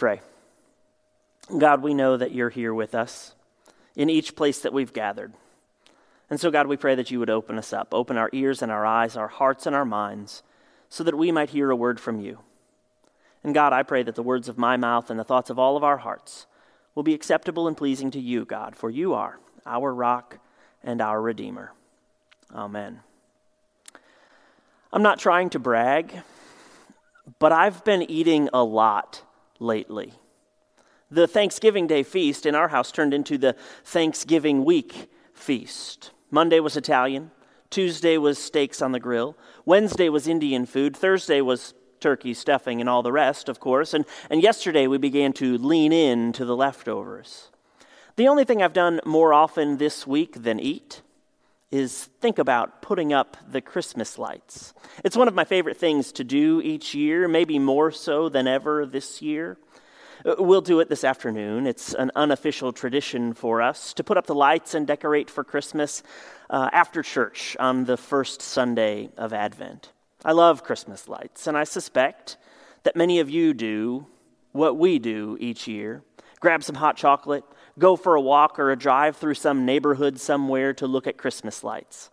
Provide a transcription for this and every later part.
Pray. God, we know that you're here with us in each place that we've gathered. And so, God, we pray that you would open us up, open our ears and our eyes, our hearts and our minds, so that we might hear a word from you. And God, I pray that the words of my mouth and the thoughts of all of our hearts will be acceptable and pleasing to you, God, for you are our rock and our Redeemer. Amen. I'm not trying to brag, but I've been eating a lot lately. The Thanksgiving Day feast in our house turned into the Thanksgiving week feast. Monday was Italian. Tuesday was steaks on the grill. Wednesday was Indian food. Thursday was turkey stuffing and all the rest, of course. And, and yesterday we began to lean in to the leftovers. The only thing I've done more often this week than eat is think about putting up the Christmas lights. It's one of my favorite things to do each year, maybe more so than ever this year. Uh, we'll do it this afternoon. It's an unofficial tradition for us to put up the lights and decorate for Christmas uh, after church on the first Sunday of Advent. I love Christmas lights, and I suspect that many of you do what we do each year grab some hot chocolate, go for a walk or a drive through some neighborhood somewhere to look at Christmas lights.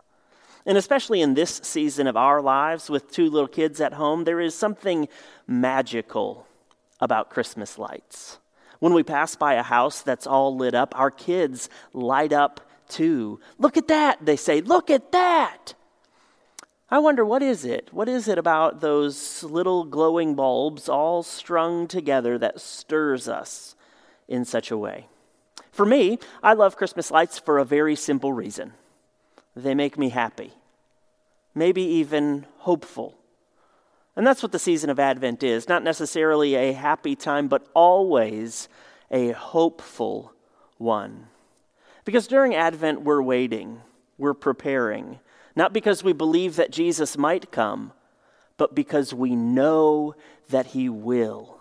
And especially in this season of our lives with two little kids at home, there is something magical about Christmas lights. When we pass by a house that's all lit up, our kids light up too. Look at that, they say. Look at that. I wonder, what is it? What is it about those little glowing bulbs all strung together that stirs us in such a way? For me, I love Christmas lights for a very simple reason they make me happy, maybe even hopeful. And that's what the season of Advent is not necessarily a happy time, but always a hopeful one. Because during Advent, we're waiting, we're preparing, not because we believe that Jesus might come, but because we know that he will.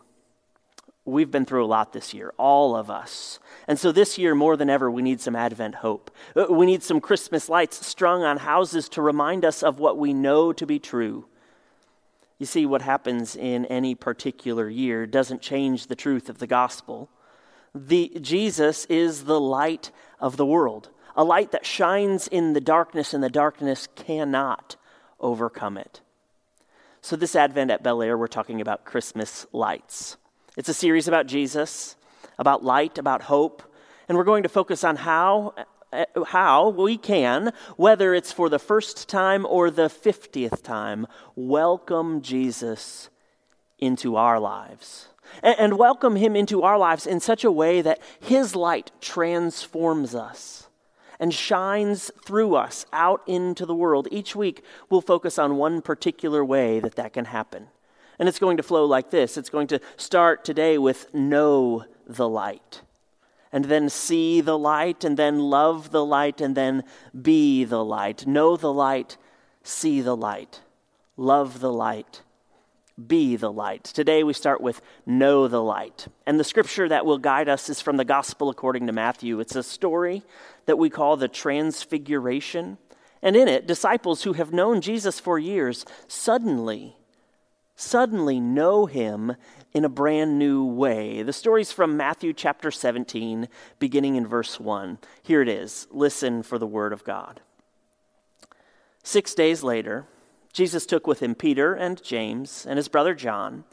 We've been through a lot this year, all of us. And so this year, more than ever, we need some Advent hope. Uh, we need some Christmas lights strung on houses to remind us of what we know to be true you see, what happens in any particular year doesn't change the truth of the gospel. The, Jesus is the light of the world, a light that shines in the darkness, and the darkness cannot overcome it. So, this Advent at Bel Air, we're talking about Christmas lights. It's a series about Jesus, about light, about hope, and we're going to focus on how how we can, whether it's for the first time or the 50th time, welcome Jesus into our lives. And welcome him into our lives in such a way that his light transforms us and shines through us out into the world. Each week, we'll focus on one particular way that that can happen. And it's going to flow like this it's going to start today with know the light and then see the light, and then love the light, and then be the light. Know the light, see the light, love the light, be the light. Today we start with know the light. And the scripture that will guide us is from the Gospel according to Matthew. It's a story that we call the Transfiguration. And in it, disciples who have known Jesus for years suddenly, suddenly know him in a brand new way. The story's from Matthew chapter 17, beginning in verse 1. Here it is. Listen for the word of God. Six days later, Jesus took with him Peter and James and his brother John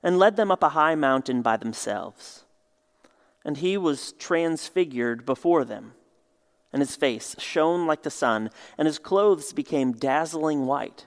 and led them up a high mountain by themselves. And he was transfigured before them, and his face shone like the sun, and his clothes became dazzling white.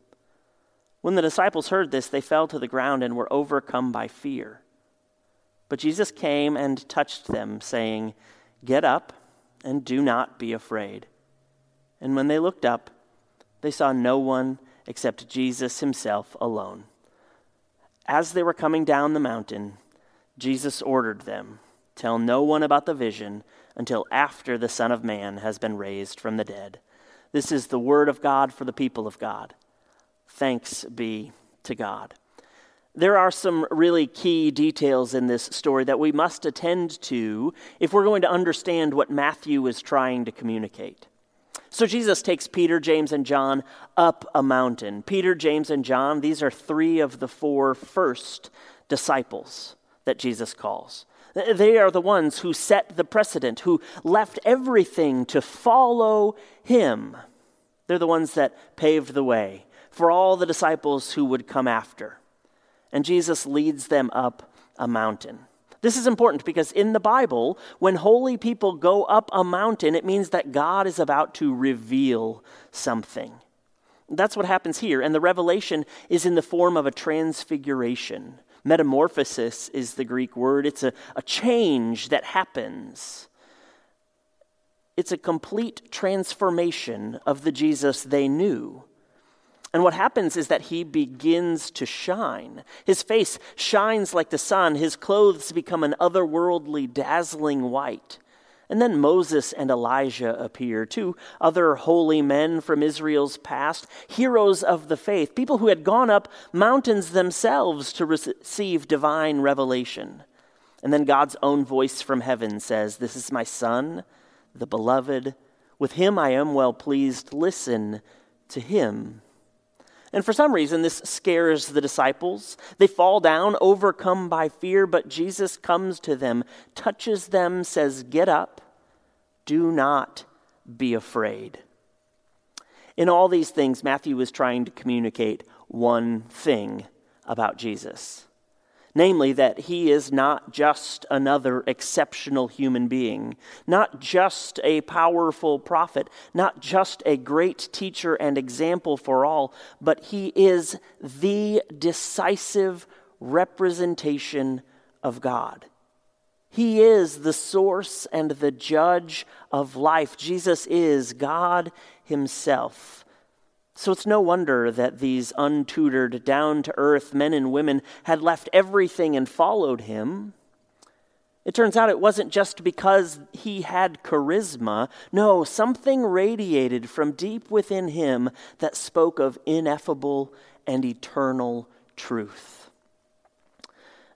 When the disciples heard this, they fell to the ground and were overcome by fear. But Jesus came and touched them, saying, Get up and do not be afraid. And when they looked up, they saw no one except Jesus himself alone. As they were coming down the mountain, Jesus ordered them, Tell no one about the vision until after the Son of Man has been raised from the dead. This is the word of God for the people of God. Thanks be to God. There are some really key details in this story that we must attend to if we're going to understand what Matthew is trying to communicate. So Jesus takes Peter, James, and John up a mountain. Peter, James, and John, these are three of the four first disciples that Jesus calls. They are the ones who set the precedent, who left everything to follow him. They're the ones that paved the way for all the disciples who would come after. And Jesus leads them up a mountain. This is important because in the Bible, when holy people go up a mountain, it means that God is about to reveal something. That's what happens here, and the revelation is in the form of a transfiguration. Metamorphosis is the Greek word, it's a, a change that happens. It's a complete transformation of the Jesus they knew. And what happens is that he begins to shine. His face shines like the sun. His clothes become an otherworldly, dazzling white. And then Moses and Elijah appear, two other holy men from Israel's past, heroes of the faith, people who had gone up mountains themselves to receive divine revelation. And then God's own voice from heaven says, This is my son, the beloved. With him I am well pleased. Listen to him. And for some reason, this scares the disciples. They fall down, overcome by fear, but Jesus comes to them, touches them, says, Get up, do not be afraid. In all these things, Matthew is trying to communicate one thing about Jesus namely, that he is not just another exceptional human being, not just a powerful prophet, not just a great teacher and example for all, but he is the decisive representation of God. He is the source and the judge of life. Jesus is God Himself. So it's no wonder that these untutored, down to earth men and women had left everything and followed him. It turns out it wasn't just because he had charisma. No, something radiated from deep within him that spoke of ineffable and eternal truth.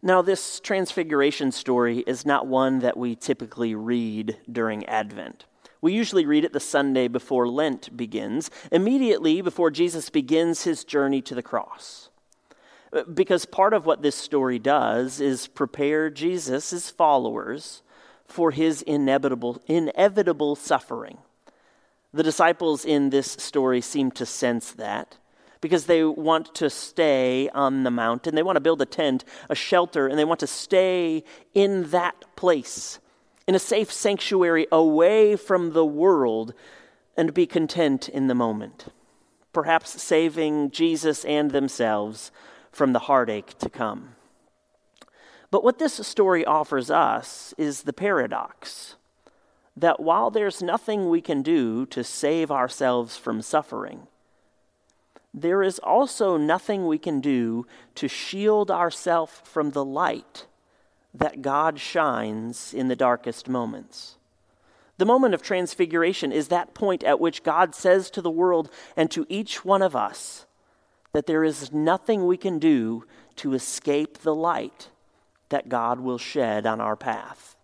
Now, this transfiguration story is not one that we typically read during Advent. We usually read it the Sunday before Lent begins, immediately before Jesus begins his journey to the cross. Uh, because part of what this story does is prepare Jesus, his followers, for his inevitable, inevitable suffering. The disciples in this story seem to sense that because they want to stay on the mountain. They want to build a tent, a shelter, and they want to stay in that place in a safe sanctuary away from the world and be content in the moment, perhaps saving Jesus and themselves from the heartache to come. But what this story offers us is the paradox that while there's nothing we can do to save ourselves from suffering, there is also nothing we can do to shield ourselves from the light that God shines in the darkest moments. The moment of transfiguration is that point at which God says to the world and to each one of us that there is nothing we can do to escape the light that God will shed on our path.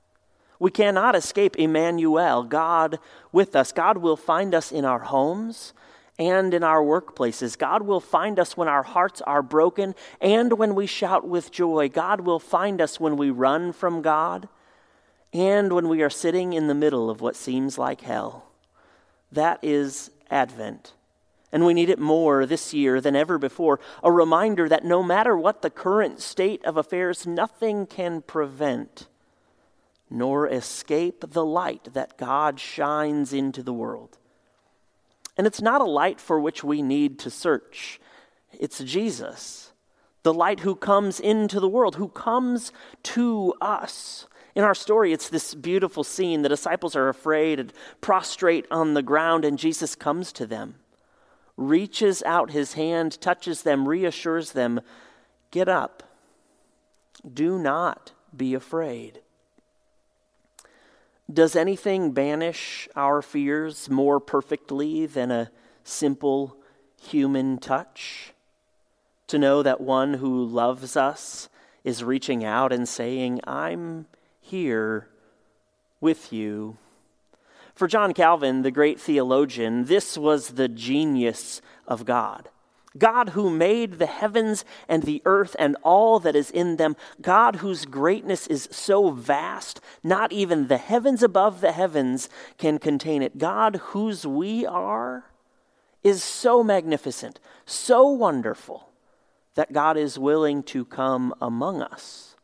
We cannot escape Emmanuel, God with us. God will find us in our homes and in our workplaces. God will find us when our hearts are broken and when we shout with joy. God will find us when we run from God and when we are sitting in the middle of what seems like hell. That is Advent. And we need it more this year than ever before. A reminder that no matter what the current state of affairs, nothing can prevent nor escape the light that God shines into the world. And it's not a light for which we need to search, it's Jesus, the light who comes into the world, who comes to us. In our story, it's this beautiful scene. The disciples are afraid and prostrate on the ground, and Jesus comes to them, reaches out his hand, touches them, reassures them Get up. Do not be afraid. Does anything banish our fears more perfectly than a simple human touch? To know that one who loves us is reaching out and saying, I'm here with you. For John Calvin, the great theologian, this was the genius of God. God who made the heavens and the earth and all that is in them, God whose greatness is so vast, not even the heavens above the heavens can contain it. God whose we are is so magnificent, so wonderful, that God is willing to come among us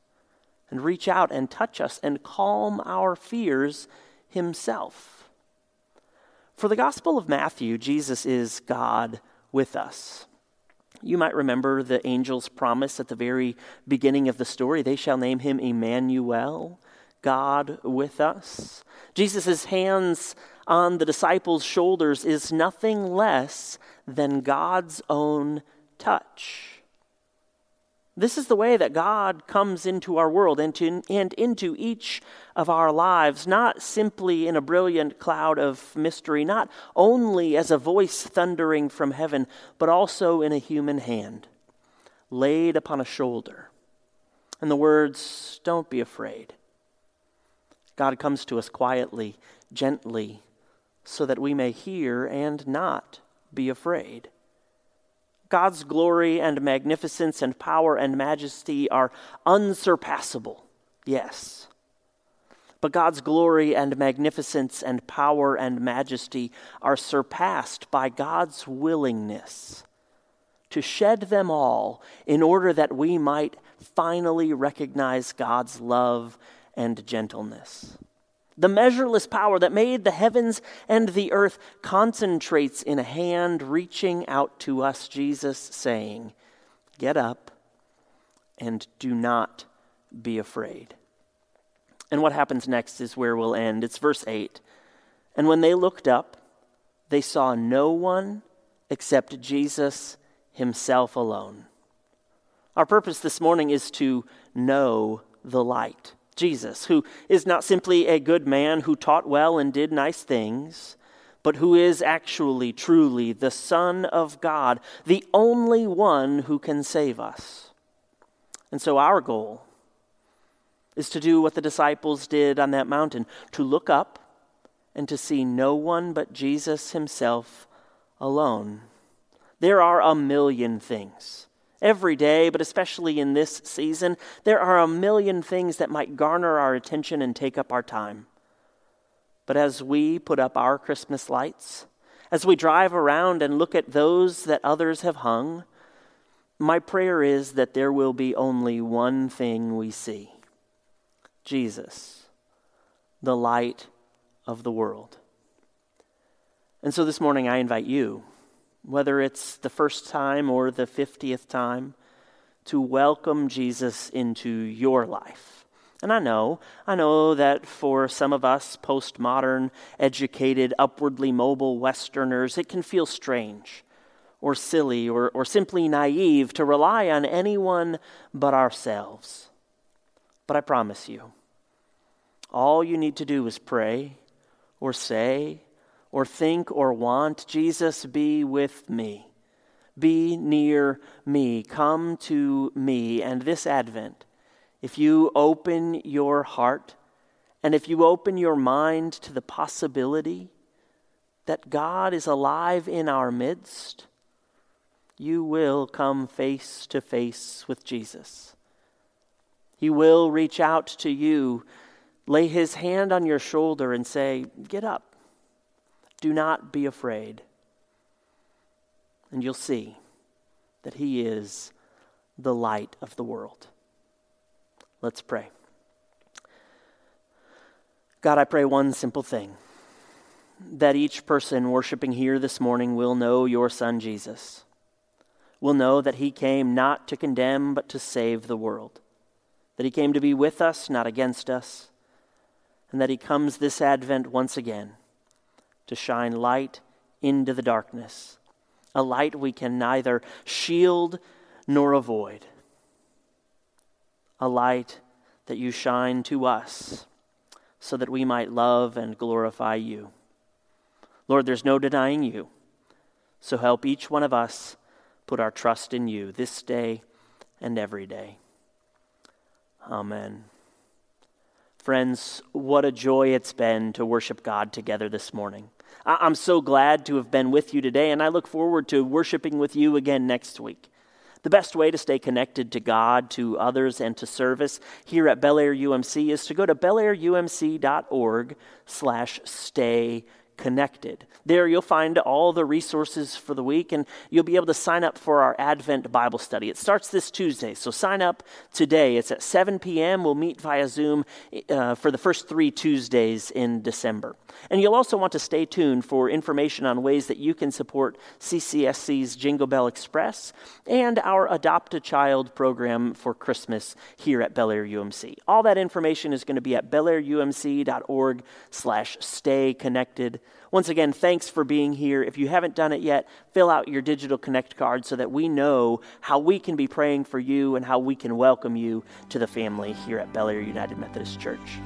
and reach out and touch us and calm our fears himself. For the Gospel of Matthew, Jesus is God with us. You might remember the angel's promise at the very beginning of the story. They shall name him Emmanuel, God with us. Jesus' hands on the disciples' shoulders is nothing less than God's own touch. This is the way that God comes into our world and, to, and into each of our lives, not simply in a brilliant cloud of mystery, not only as a voice thundering from heaven, but also in a human hand, laid upon a shoulder. And the words, Don't be afraid. God comes to us quietly, gently, so that we may hear and not be afraid. God's glory and magnificence and power and majesty are unsurpassable, yes. But God's glory and magnificence and power and majesty are surpassed by God's willingness to shed them all in order that we might finally recognize God's love and gentleness. The measureless power that made the heavens and the earth concentrates in a hand reaching out to us, Jesus saying, Get up and do not be afraid. And what happens next is where we'll end. It's verse 8. And when they looked up, they saw no one except Jesus himself alone. Our purpose this morning is to know the light. Jesus, who is not simply a good man who taught well and did nice things, but who is actually, truly the Son of God, the only one who can save us. And so our goal is to do what the disciples did on that mountain to look up and to see no one but Jesus himself alone. There are a million things Every day, but especially in this season, there are a million things that might garner our attention and take up our time. But as we put up our Christmas lights, as we drive around and look at those that others have hung, my prayer is that there will be only one thing we see Jesus, the light of the world. And so this morning I invite you whether it's the first time or the 50th time, to welcome Jesus into your life. And I know, I know that for some of us postmodern, educated, upwardly mobile Westerners, it can feel strange or silly or, or simply naive to rely on anyone but ourselves. But I promise you, all you need to do is pray or say or think or want, Jesus, be with me. Be near me. Come to me. And this Advent, if you open your heart and if you open your mind to the possibility that God is alive in our midst, you will come face to face with Jesus. He will reach out to you, lay his hand on your shoulder, and say, Get up. Do not be afraid. And you'll see that He is the light of the world. Let's pray. God, I pray one simple thing that each person worshiping here this morning will know your Son Jesus, will know that He came not to condemn, but to save the world, that He came to be with us, not against us, and that He comes this Advent once again to shine light into the darkness, a light we can neither shield nor avoid, a light that you shine to us so that we might love and glorify you. Lord, there's no denying you. So help each one of us put our trust in you this day and every day. Amen. Friends, what a joy it's been to worship God together this morning. I'm so glad to have been with you today, and I look forward to worshiping with you again next week. The best way to stay connected to God, to others, and to service here at Bel Air UMC is to go to belairumc.org slash stay connected. There you'll find all the resources for the week and you'll be able to sign up for our Advent Bible study. It starts this Tuesday, so sign up today. It's at 7 p.m. We'll meet via Zoom uh, for the first three Tuesdays in December. And you'll also want to stay tuned for information on ways that you can support CCSC's Jingle Bell Express and our Adopt a Child program for Christmas here at Bel Air UMC. All that information is going to be at belairumc.org slash stay connected. Once again, thanks for being here. If you haven't done it yet, fill out your digital connect card so that we know how we can be praying for you and how we can welcome you to the family here at Bel Air United Methodist Church.